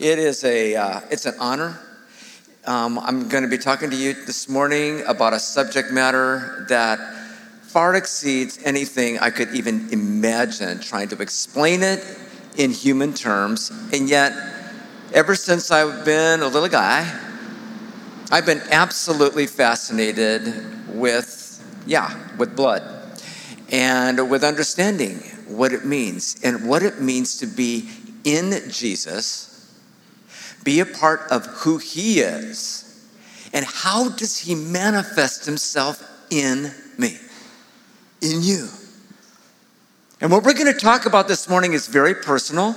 It is a, uh, it's an honor. Um, I'm going to be talking to you this morning about a subject matter that far exceeds anything I could even imagine trying to explain it in human terms. And yet, ever since I've been a little guy, I've been absolutely fascinated with, yeah, with blood and with understanding what it means and what it means to be in Jesus, be a part of who He is, and how does He manifest Himself in me, in you. And what we're going to talk about this morning is very personal.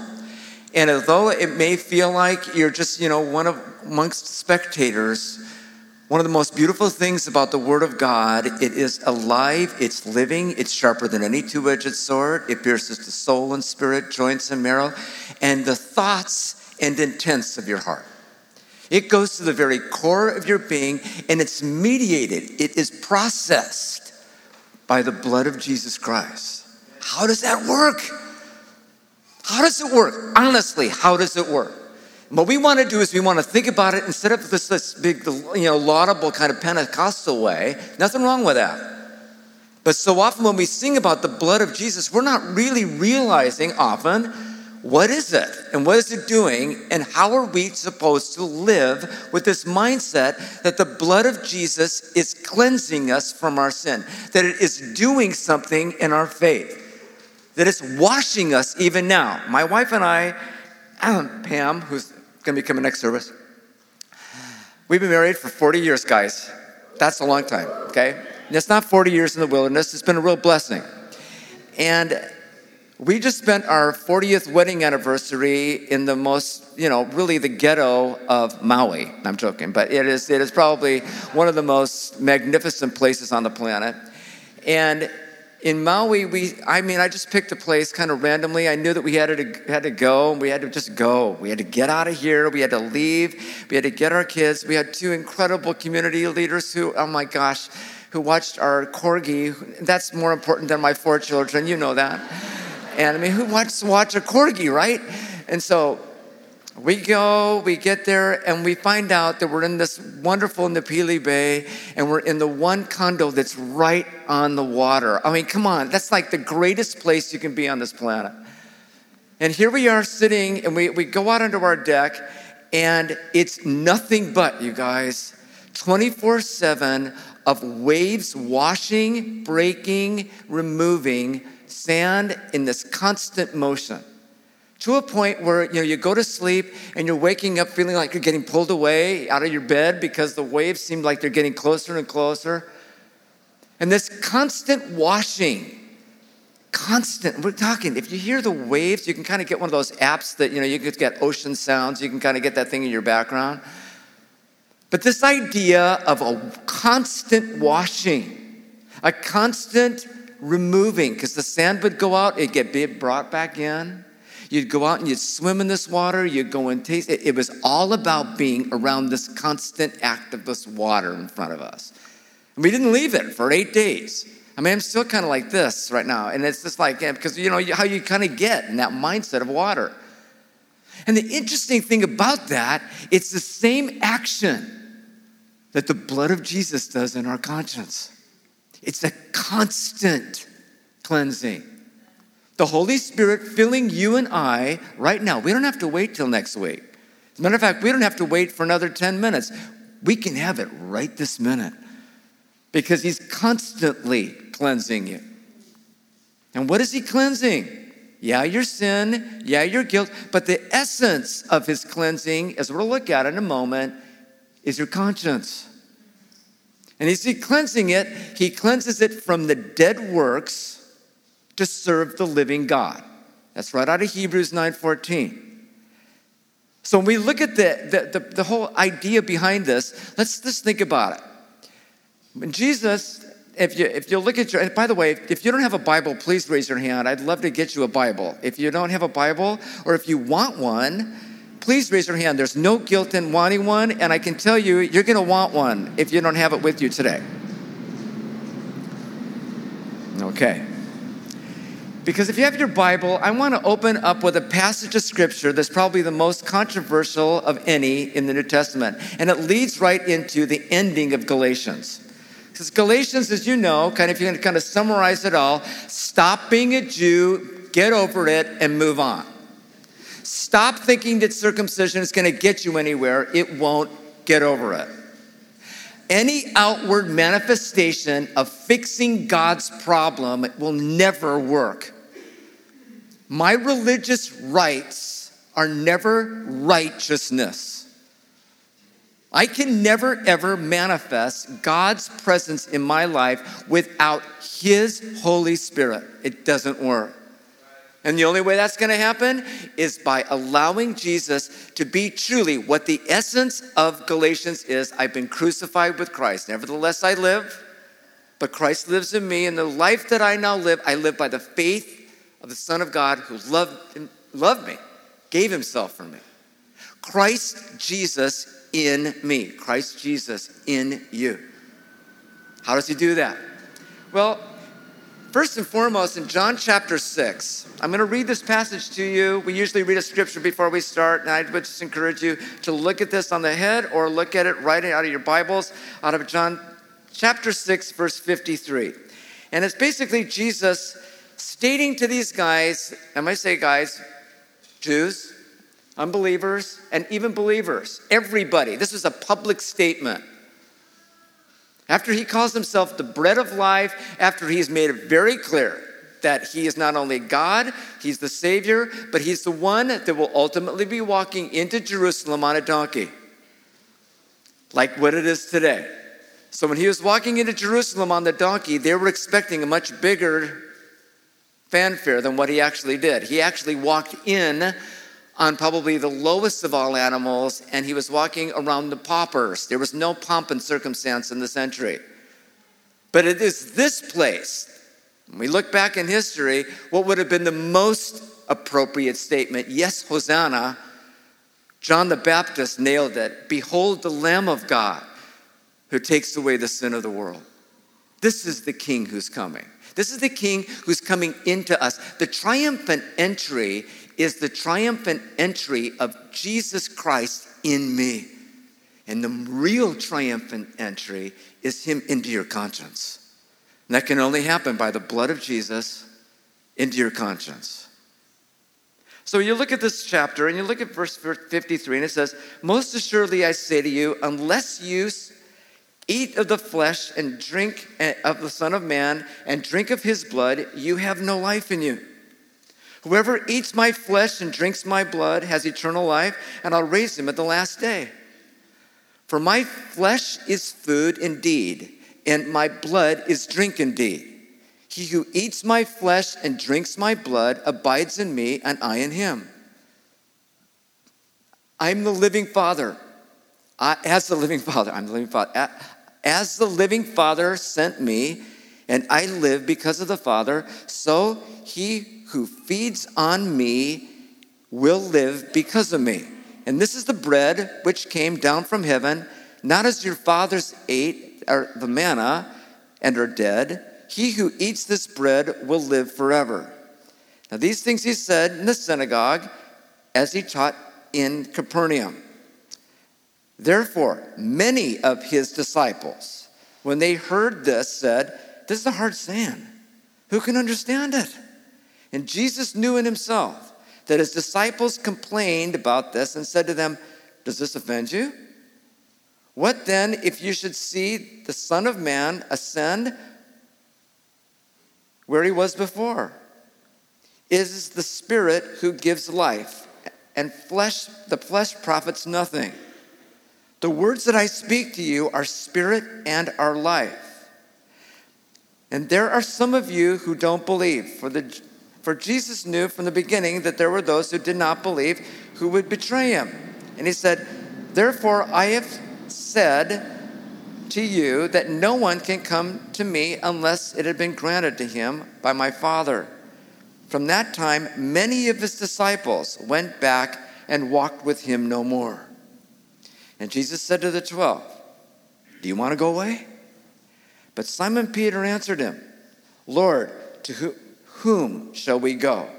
And although it may feel like you're just, you know, one of amongst spectators, one of the most beautiful things about the Word of God, it is alive, it's living, it's sharper than any two edged sword, it pierces the soul and spirit, joints and marrow, and the thoughts and intents of your heart. It goes to the very core of your being and it's mediated, it is processed by the blood of Jesus Christ. How does that work? How does it work? Honestly, how does it work? What we want to do is we want to think about it instead of this, this big, you know, laudable kind of Pentecostal way. Nothing wrong with that. But so often when we sing about the blood of Jesus, we're not really realizing often what is it and what is it doing and how are we supposed to live with this mindset that the blood of Jesus is cleansing us from our sin, that it is doing something in our faith, that it's washing us even now. My wife and I, um, Pam, who's going to be coming next service. We've been married for 40 years, guys. That's a long time, okay? And it's not 40 years in the wilderness, it's been a real blessing. And we just spent our 40th wedding anniversary in the most, you know, really the ghetto of Maui. I'm joking, but it is, it is probably one of the most magnificent places on the planet. And in Maui, we, I mean, I just picked a place kind of randomly. I knew that we had to, had to go and we had to just go. We had to get out of here. We had to leave. We had to get our kids. We had two incredible community leaders who, oh my gosh, who watched our corgi. That's more important than my four children. You know that. And I mean, who wants to watch a corgi, right? And so we go, we get there, and we find out that we're in this wonderful Napili Bay, and we're in the one condo that's right on the water. I mean, come on, that's like the greatest place you can be on this planet. And here we are sitting, and we, we go out onto our deck, and it's nothing but, you guys, 24 7 of waves washing, breaking, removing sand in this constant motion to a point where you know you go to sleep and you're waking up feeling like you're getting pulled away out of your bed because the waves seem like they're getting closer and closer. And this constant washing constant we're talking if you hear the waves you can kind of get one of those apps that you know you can get ocean sounds you can kind of get that thing in your background. But this idea of a constant washing a constant removing because the sand would go out it'd get brought back in You'd go out and you'd swim in this water, you'd go and taste it. It was all about being around this constant act of this water in front of us. And we didn't leave it for eight days. I mean, I'm still kind of like this right now. And it's just like, because you know how you kind of get in that mindset of water. And the interesting thing about that, it's the same action that the blood of Jesus does in our conscience. It's a constant cleansing. The Holy Spirit filling you and I right now. We don't have to wait till next week. As a matter of fact, we don't have to wait for another 10 minutes. We can have it right this minute because He's constantly cleansing you. And what is He cleansing? Yeah, your sin, yeah, your guilt, but the essence of His cleansing, as we'll look at in a moment, is your conscience. And as He cleansing it, He cleanses it from the dead works to serve the living God. That's right out of Hebrews 9:14. So when we look at the, the, the, the whole idea behind this, let's just think about it. When Jesus, if you if you look at your, by the way, if you don't have a Bible, please raise your hand. I'd love to get you a Bible. If you don't have a Bible, or if you want one, please raise your hand. There's no guilt in wanting one, and I can tell you, you're going to want one if you don't have it with you today. Okay. Because if you have your Bible, I want to open up with a passage of scripture that's probably the most controversial of any in the New Testament. And it leads right into the ending of Galatians. Because Galatians, as you know, kind of, if you can kind of summarize it all, stop being a Jew, get over it, and move on. Stop thinking that circumcision is going to get you anywhere. It won't. Get over it. Any outward manifestation of fixing God's problem will never work. My religious rites are never righteousness. I can never ever manifest God's presence in my life without His Holy Spirit. It doesn't work. And the only way that's going to happen is by allowing Jesus to be truly what the essence of Galatians is I've been crucified with Christ. Nevertheless, I live, but Christ lives in me. And the life that I now live, I live by the faith of the Son of God who loved, loved me, gave himself for me. Christ Jesus in me, Christ Jesus in you. How does he do that? Well, First and foremost, in John chapter 6, I'm going to read this passage to you. We usually read a scripture before we start, and I would just encourage you to look at this on the head or look at it right out of your Bibles, out of John chapter 6, verse 53. And it's basically Jesus stating to these guys, and I say guys, Jews, unbelievers, and even believers, everybody, this was a public statement. After he calls himself the bread of life, after he's made it very clear that he is not only God, he's the Savior, but he's the one that will ultimately be walking into Jerusalem on a donkey, like what it is today. So when he was walking into Jerusalem on the donkey, they were expecting a much bigger fanfare than what he actually did. He actually walked in on probably the lowest of all animals, and he was walking around the paupers. There was no pomp and circumstance in this entry. But it is this place, when we look back in history, what would have been the most appropriate statement? Yes, Hosanna. John the Baptist nailed it. Behold the Lamb of God who takes away the sin of the world. This is the King who's coming. This is the King who's coming into us. The triumphant entry is the triumphant entry of Jesus Christ in me. And the real triumphant entry is Him into your conscience. And that can only happen by the blood of Jesus into your conscience. So you look at this chapter and you look at verse 53, and it says, Most assuredly I say to you, unless you eat of the flesh and drink of the Son of Man and drink of his blood, you have no life in you. Whoever eats my flesh and drinks my blood has eternal life, and I'll raise him at the last day. For my flesh is food indeed, and my blood is drink indeed. He who eats my flesh and drinks my blood abides in me, and I in him. I'm the living Father. I, as the living Father, I'm the living Father. As the living Father sent me, and I live because of the Father, so he who feeds on me will live because of me. And this is the bread which came down from heaven, not as your fathers ate the manna and are dead. He who eats this bread will live forever. Now, these things he said in the synagogue as he taught in Capernaum. Therefore, many of his disciples, when they heard this, said, This is a hard saying. Who can understand it? And Jesus knew in himself that his disciples complained about this and said to them, Does this offend you? What then if you should see the Son of Man ascend where he was before? It is the Spirit who gives life, and flesh, the flesh profits nothing. The words that I speak to you are spirit and are life. And there are some of you who don't believe, for the for Jesus knew from the beginning that there were those who did not believe who would betray him. And he said, Therefore, I have said to you that no one can come to me unless it had been granted to him by my Father. From that time, many of his disciples went back and walked with him no more. And Jesus said to the twelve, Do you want to go away? But Simon Peter answered him, Lord, to who, whom shall we go?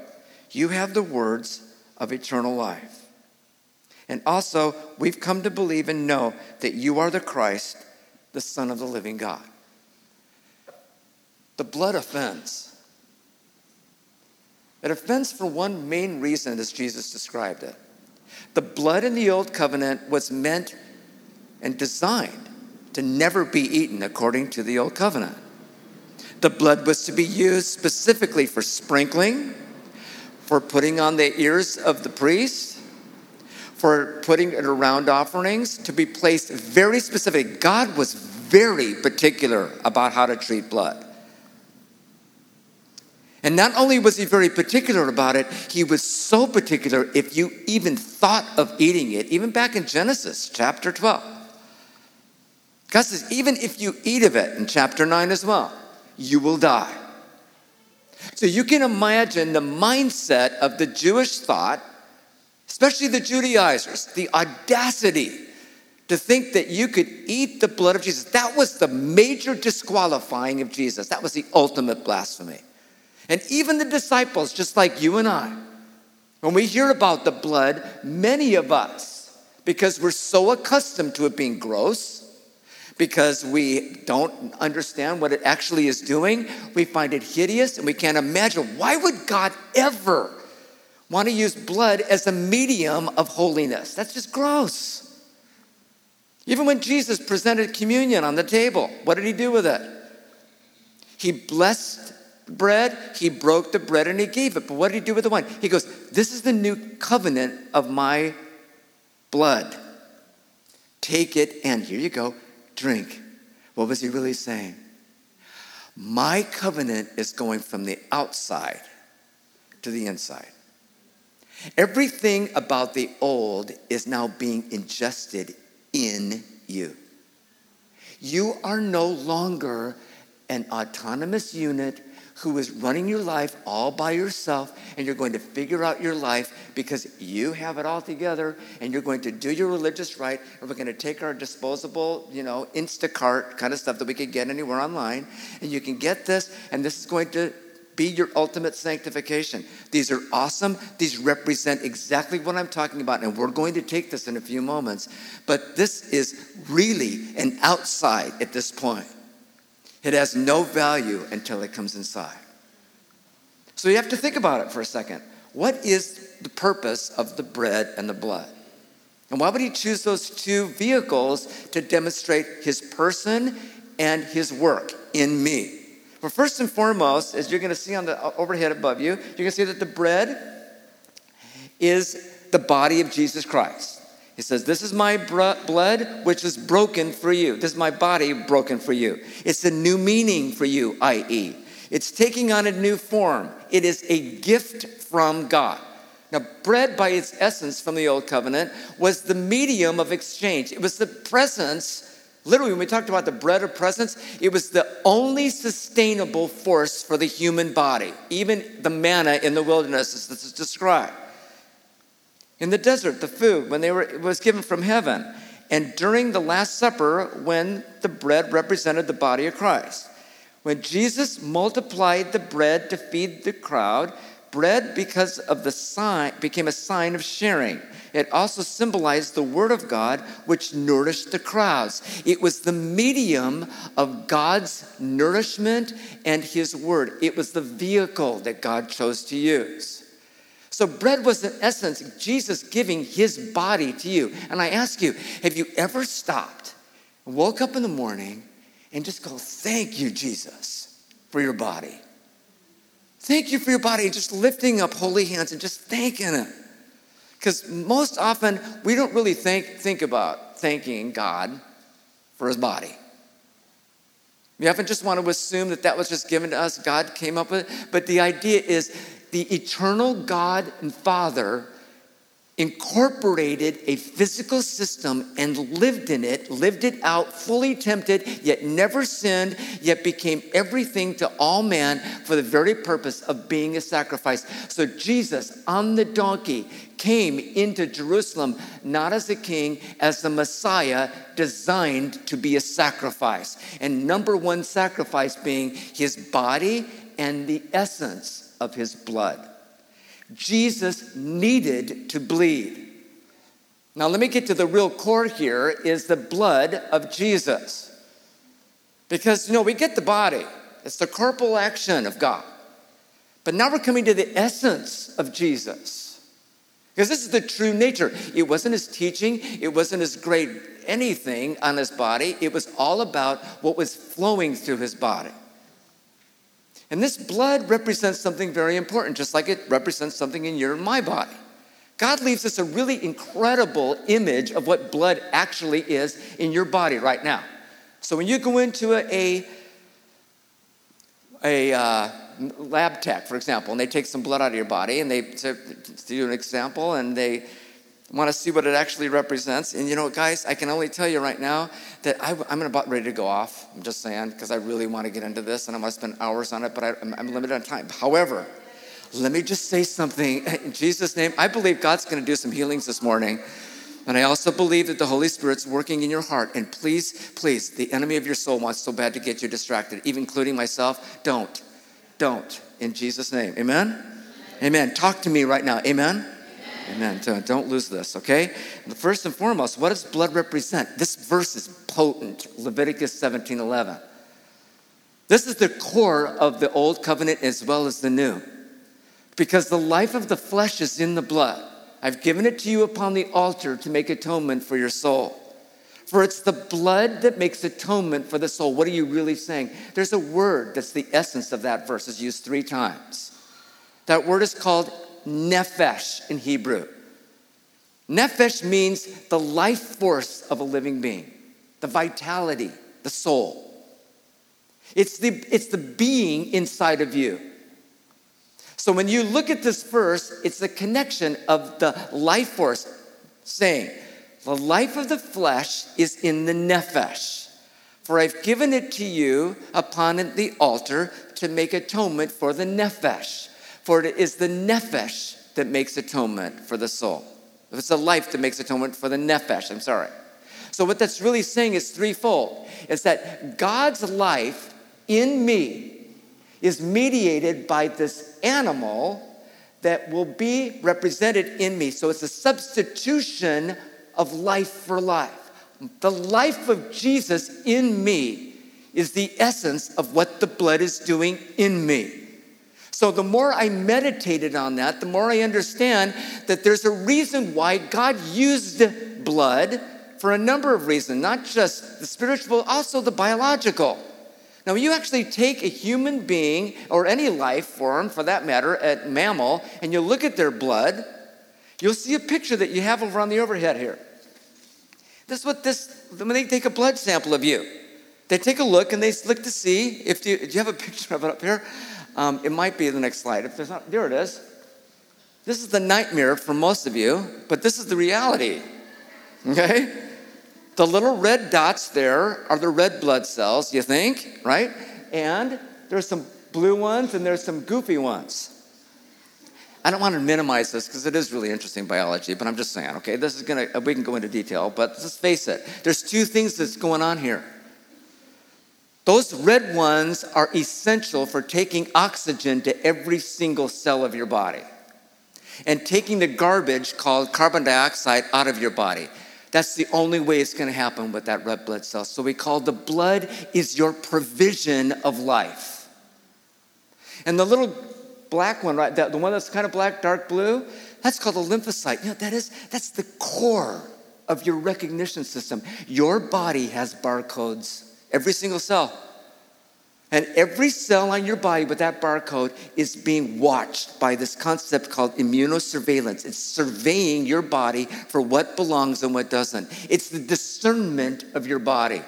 You have the words of eternal life. And also, we've come to believe and know that you are the Christ, the Son of the living God. The blood offends. It offends for one main reason, as Jesus described it. The blood in the old covenant was meant and designed to never be eaten according to the old covenant. The blood was to be used specifically for sprinkling, for putting on the ears of the priest, for putting it around offerings, to be placed very specific. God was very particular about how to treat blood. And not only was he very particular about it, he was so particular if you even thought of eating it, even back in Genesis chapter 12. God says, even if you eat of it in chapter 9 as well, you will die. So you can imagine the mindset of the Jewish thought, especially the Judaizers, the audacity to think that you could eat the blood of Jesus. That was the major disqualifying of Jesus. That was the ultimate blasphemy. And even the disciples, just like you and I, when we hear about the blood, many of us, because we're so accustomed to it being gross, because we don't understand what it actually is doing, we find it hideous and we can't imagine why would God ever want to use blood as a medium of holiness? That's just gross. Even when Jesus presented communion on the table, what did he do with it? He blessed bread, he broke the bread and he gave it. But what did he do with the wine? He goes, This is the new covenant of my blood. Take it and here you go, drink. What was he really saying? My covenant is going from the outside to the inside. Everything about the old is now being ingested in you. You are no longer an autonomous unit who is running your life all by yourself, and you're going to figure out your life because you have it all together, and you're going to do your religious rite, and we're going to take our disposable, you know, Instacart kind of stuff that we can get anywhere online, and you can get this, and this is going to be your ultimate sanctification. These are awesome. These represent exactly what I'm talking about, and we're going to take this in a few moments. But this is really an outside at this point. It has no value until it comes inside. So you have to think about it for a second. What is the purpose of the bread and the blood? And why would he choose those two vehicles to demonstrate his person and his work in me? Well, first and foremost, as you're going to see on the overhead above you, you're going to see that the bread is the body of Jesus Christ. He says, This is my blood, which is broken for you. This is my body broken for you. It's a new meaning for you, i.e., it's taking on a new form. It is a gift from God. Now, bread, by its essence from the Old Covenant, was the medium of exchange. It was the presence, literally, when we talked about the bread of presence, it was the only sustainable force for the human body. Even the manna in the wilderness, as this is described in the desert, the food, when they were, was given from heaven. And during the Last Supper, when the bread represented the body of Christ. When Jesus multiplied the bread to feed the crowd, bread, because of the sign, became a sign of sharing. It also symbolized the Word of God, which nourished the crowds. It was the medium of God's nourishment and His Word. It was the vehicle that God chose to use. So, bread was in essence Jesus giving his body to you. And I ask you, have you ever stopped, woke up in the morning, and just go, Thank you, Jesus, for your body? Thank you for your body, just lifting up holy hands and just thanking Him. Because most often we don't really think, think about thanking God for His body. We often just want to assume that that was just given to us, God came up with it. But the idea is the eternal God and Father incorporated a physical system and lived in it, lived it out, fully tempted, yet never sinned, yet became everything to all man for the very purpose of being a sacrifice. So Jesus on the donkey came into Jerusalem not as a king, as the Messiah designed to be a sacrifice. And number one sacrifice being his body and the essence of his blood. Jesus needed to bleed. Now, let me get to the real core here is the blood of Jesus. Because, you know, we get the body, it's the corporal action of God. But now we're coming to the essence of Jesus. Because this is the true nature. It wasn't his teaching, it wasn't his great anything on his body, it was all about what was flowing through his body. And this blood represents something very important, just like it represents something in your and my body. God leaves us a really incredible image of what blood actually is in your body right now. So when you go into a, a, a uh, lab tech, for example, and they take some blood out of your body and they to, to do an example and they want to see what it actually represents. And you know, guys, I can only tell you right now that I, am about ready to go off. I'm just saying because I really want to get into this and I want to spend hours on it, but I, I'm, I'm limited on time. However, let me just say something in Jesus' name. I believe God's going to do some healings this morning. And I also believe that the Holy Spirit's working in your heart. And please, please, the enemy of your soul wants so bad to get you distracted, even including myself. Don't. Don't. In Jesus' name. Amen? Amen. Amen. Talk to me right now. Amen? Amen. Amen. Don't lose this, okay? First and foremost, what does blood represent? This verse is potent. Leviticus 17 11. This is the core of the old covenant as well as the new. Because the life of the flesh is in the blood. I've given it to you upon the altar to make atonement for your soul. For it's the blood that makes atonement for the soul. What are you really saying? There's a word that's the essence of that verse, is used three times. That word is called nephesh in Hebrew. Nephesh means the life force of a living being, the vitality, the soul. It's the, it's the being inside of you. So when you look at this verse, it's the connection of the life force saying, The life of the flesh is in the nephesh. For I've given it to you upon the altar to make atonement for the nephesh. For it is the nephesh that makes atonement for the soul. It's the life that makes atonement for the nephesh, I'm sorry. So what that's really saying is threefold. It's that God's life in me is mediated by this animal that will be represented in me. So it's a substitution of life for life. The life of Jesus in me is the essence of what the blood is doing in me. So the more I meditated on that, the more I understand that there's a reason why God used blood for a number of reasons, not just the spiritual, also the biological. Now, you actually take a human being or any life form, for that matter, a mammal, and you look at their blood, you'll see a picture that you have over on the overhead here. This is what this, when they take a blood sample of you, they take a look and they look to see if you, do you have a picture of it up here? Um, it might be the next slide. If there's not, there it is. This is the nightmare for most of you, but this is the reality. Okay? The little red dots there are the red blood cells, you think, right? And there's some blue ones and there's some goofy ones. I don't want to minimize this because it is really interesting biology, but I'm just saying, okay, this is to, we can go into detail, but let's face it. There's two things that's going on here. Those red ones are essential for taking oxygen to every single cell of your body and taking the garbage called carbon dioxide out of your body. That's the only way it's going to happen with that red blood cell. So we call the blood is your provision of life. And the little black one, right, the, the one that's kind of black, dark blue, that's called a lymphocyte. You know, that is, that's the core of your recognition system. Your body has barcodes, every single cell. And every cell on your body with that barcode is being watched by this concept called immunosurveillance. It's surveying your body for what belongs and what doesn't. It's the discernment of your body.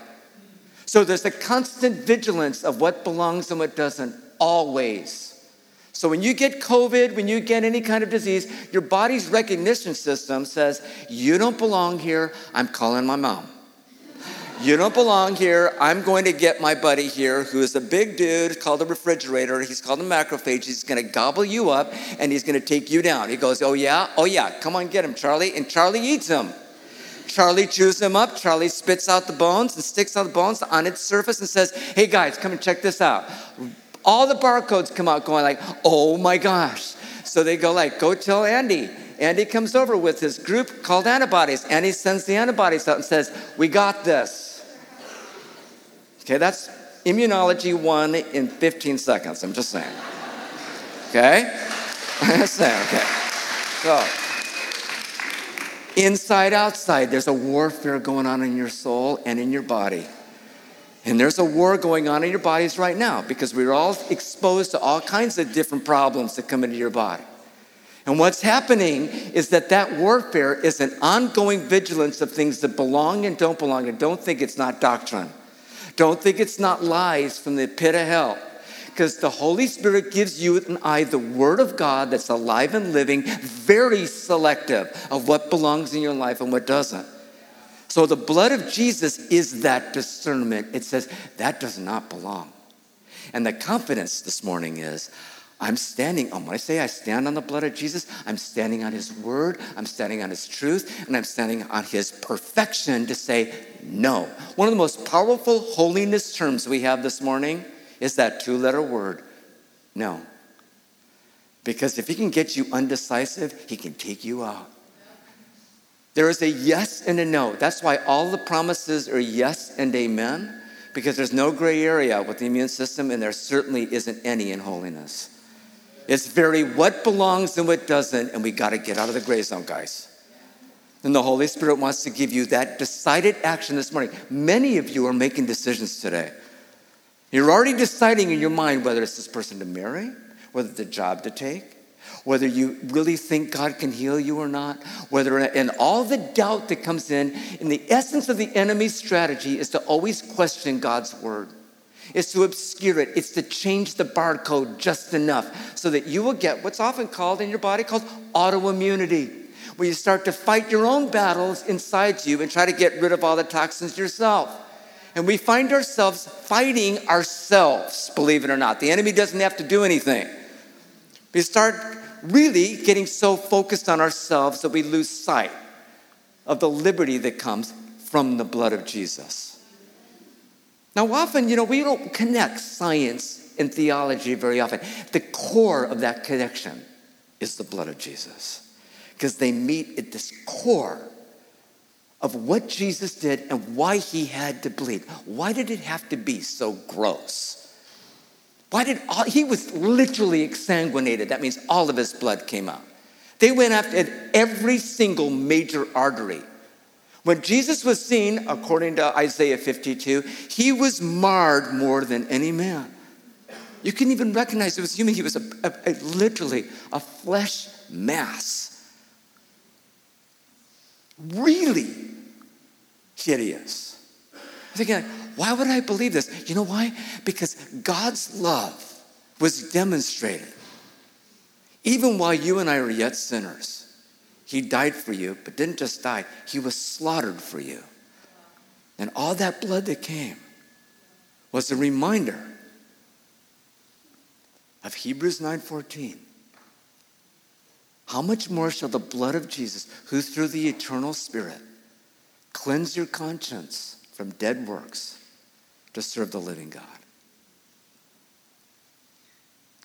So there's a constant vigilance of what belongs and what doesn't, always. So when you get COVID, when you get any kind of disease, your body's recognition system says, You don't belong here. I'm calling my mom. You don't belong here. I'm going to get my buddy here, who is a big dude called a refrigerator. He's called a macrophage. He's going to gobble you up and he's going to take you down. He goes, Oh, yeah? Oh, yeah. Come on, get him, Charlie. And Charlie eats him. Charlie chews them up. Charlie spits out the bones and sticks out the bones on its surface and says, Hey, guys, come and check this out. All the barcodes come out going like, oh my gosh. So they go like, go tell Andy. Andy comes over with his group called antibodies. Andy sends the antibodies out and says, we got this. Okay, that's immunology one in 15 seconds. I'm just saying. Okay? I'm just saying, okay. So, inside, outside, there's a warfare going on in your soul and in your body. And there's a war going on in your bodies right now because we're all exposed to all kinds of different problems that come into your body. And what's happening is that that warfare is an ongoing vigilance of things that belong and don't belong. And don't think it's not doctrine. Don't think it's not lies from the pit of hell. Because the Holy Spirit gives you and I the Word of God that's alive and living, very selective of what belongs in your life and what doesn't. So the blood of Jesus is that discernment. It says, that does not belong. And the confidence this morning is, I'm standing on, when I say I stand on the blood of Jesus, I'm standing on his word, I'm standing on his truth, and I'm standing on his perfection to say no. One of the most powerful holiness terms we have this morning is that two letter word, no. Because if he can get you undecisive, he can take you out. There is a yes and a no. That's why all the promises are yes and amen, because there's no gray area with the immune system, and there certainly isn't any in holiness. It's very what belongs and what doesn't, and we got to get out of the gray zone, guys. And the Holy Spirit wants to give you that decided action this morning. Many of you are making decisions today. You're already deciding in your mind whether it's this person to marry, whether it's a job to take, whether you really think God can heal you or not, whether, and all the doubt that comes in, in the essence of the enemy's strategy is to always question God's word. It's to obscure it. It's to change the barcode just enough so that you will get what's often called in your body called autoimmunity, where you start to fight your own battles inside you and try to get rid of all the toxins yourself. And we find ourselves fighting ourselves, believe it or not. The enemy doesn't have to do anything. We start really getting so focused on ourselves that we lose sight of the liberty that comes from the blood of Jesus. Now, often, you know, we don't connect science and theology very often. The core of that connection is the blood of Jesus because they meet at this core of what Jesus did and why he had to bleed. Why did it have to be so gross? Why did all, he was literally exsanguinated? That means all of his blood came out. They went after every single major artery. When Jesus was seen, according to Isaiah 52, he was marred more than any man. You can even recognize it was human. He was a, a, a, literally a flesh mass. Really hideous. I'm thinking, why would I believe this? You know why? Because God's love was demonstrated. Even while you and I were yet sinners, He died for you, but didn't just die, He was slaughtered for you. And all that blood that came was a reminder of Hebrews 9:14. How much more shall the blood of Jesus, who through the eternal Spirit cleanse your conscience from dead works to serve the living God.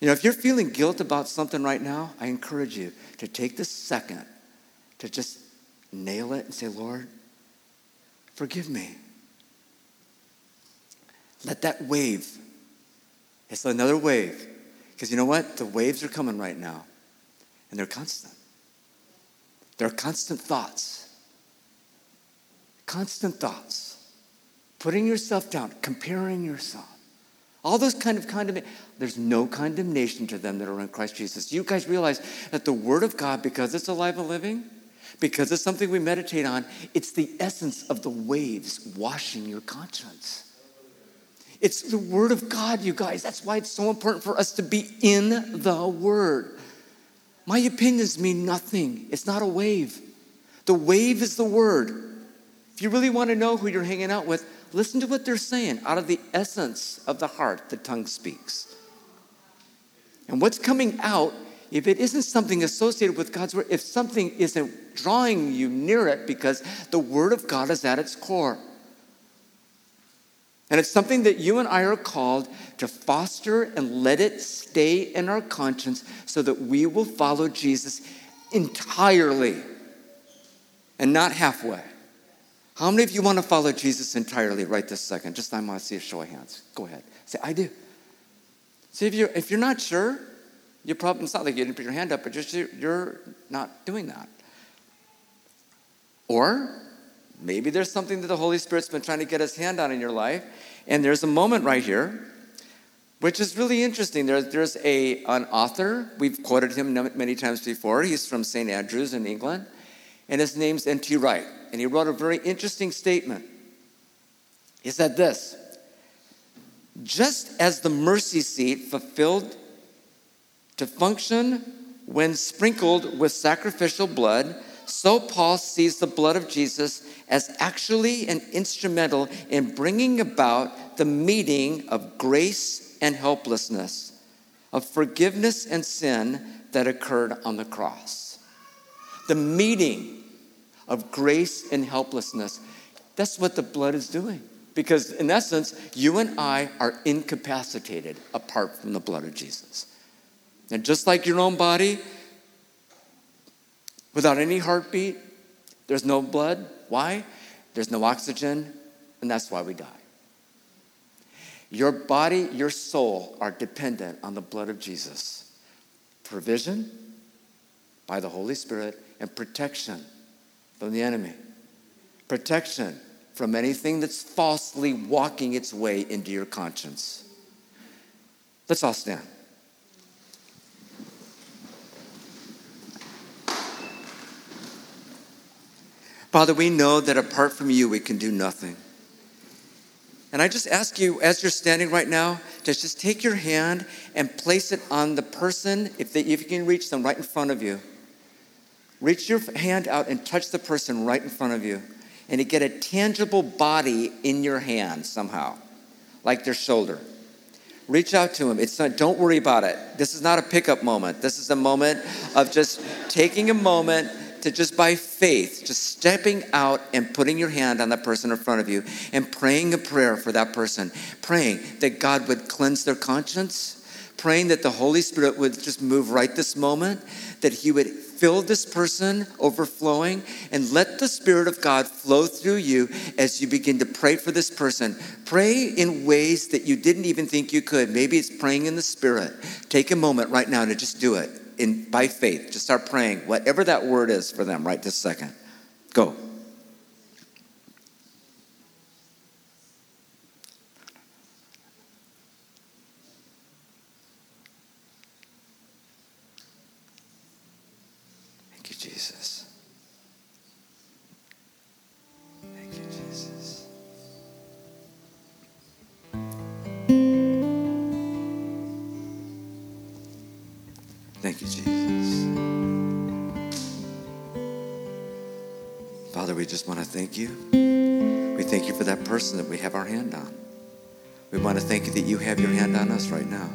You know, if you're feeling guilt about something right now, I encourage you to take the second to just nail it and say, Lord, forgive me. Let that wave, it's another wave. Because you know what? The waves are coming right now, and they're constant. They're constant thoughts. Constant thoughts putting yourself down, comparing yourself. All those kind of condemnation. There's no condemnation to them that are in Christ Jesus. You guys realize that the Word of God, because it's alive and living, because it's something we meditate on, it's the essence of the waves washing your conscience. It's the Word of God, you guys. That's why it's so important for us to be in the Word. My opinions mean nothing, it's not a wave. The wave is the Word. If you really want to know who you're hanging out with, Listen to what they're saying. Out of the essence of the heart, the tongue speaks. And what's coming out, if it isn't something associated with God's word, if something isn't drawing you near it because the word of God is at its core. And it's something that you and I are called to foster and let it stay in our conscience so that we will follow Jesus entirely and not halfway. How many of you want to follow Jesus entirely right this second? Just I want to see a show of hands. Go ahead. Say, I do. See, if you're, if you're not sure, you probably, it's not like you didn't put your hand up, but just you're not doing that. Or maybe there's something that the Holy Spirit's been trying to get his hand on in your life, and there's a moment right here which is really interesting. There, there's a, an author, we've quoted him many times before. He's from St. Andrews in England, and his name's N.T. Wright. And he wrote a very interesting statement. He said this Just as the mercy seat fulfilled to function when sprinkled with sacrificial blood, so Paul sees the blood of Jesus as actually an instrumental in bringing about the meeting of grace and helplessness, of forgiveness and sin that occurred on the cross. The meeting of grace and helplessness. That's what the blood is doing. Because in essence, you and I are incapacitated apart from the blood of Jesus. And just like your own body, without any heartbeat, there's no blood. Why? There's no oxygen, and that's why we die. Your body, your soul are dependent on the blood of Jesus. Provision by the Holy Spirit and protection from the enemy. Protection from anything that's falsely walking its way into your conscience. Let's all stand. Father, we know that apart from you, we can do nothing. And I just ask you, as you're standing right now, to just take your hand and place it on the person, if, they, if you can reach them right in front of you. Reach your hand out and touch the person right in front of you. And to get a tangible body in your hand somehow, like their shoulder. Reach out to him. It's not, don't worry about it. This is not a pickup moment. This is a moment of just taking a moment to just by faith, just stepping out and putting your hand on the person in front of you and praying a prayer for that person, praying that God would cleanse their conscience, praying that the Holy Spirit would just move right this moment, that He would fill this person overflowing, and let the Spirit of God flow through you as you begin to pray for this person. Pray in ways that you didn't even think you could. Maybe it's praying in the Spirit. Take a moment right now to just do it in, by faith. Just start praying, whatever that word is for them right this second. Go. Thank you, Jesus. Father, we just want to thank you. We thank you for that person that we have our hand on. We want to thank you that you have your hand on us right now.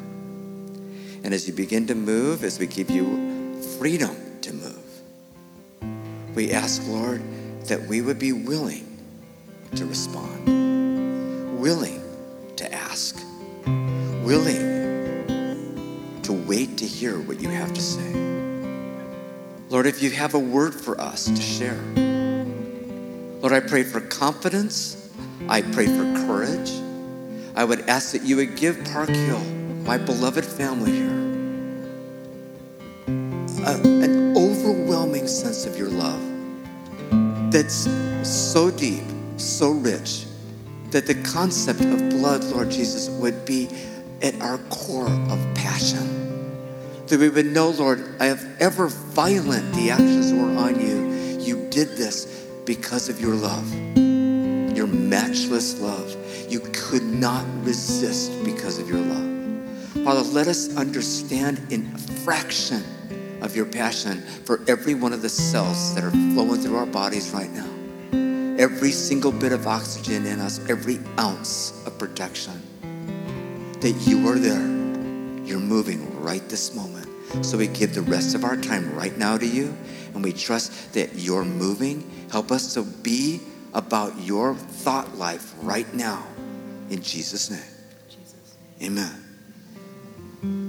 And as you begin to move, as we give you freedom to move, we ask, Lord, that we would be willing to respond, willing to ask, willing hear what you have to say. Lord, if you have a word for us to share, Lord, I pray for confidence. I pray for courage. I would ask that you would give Park Hill, my beloved family here, a, an overwhelming sense of your love that's so deep, so rich, that the concept of blood, Lord Jesus, would be at our core of passion. That we would know, Lord, I have ever violent the actions were on you, you did this because of your love, your matchless love. You could not resist because of your love. Father, let us understand in a fraction of your passion for every one of the cells that are flowing through our bodies right now. Every single bit of oxygen in us, every ounce of protection. That you are there. You're moving right this moment. So we give the rest of our time right now to you, and we trust that you're moving. Help us to be about your thought life right now In Jesus' name. Jesus. Amen.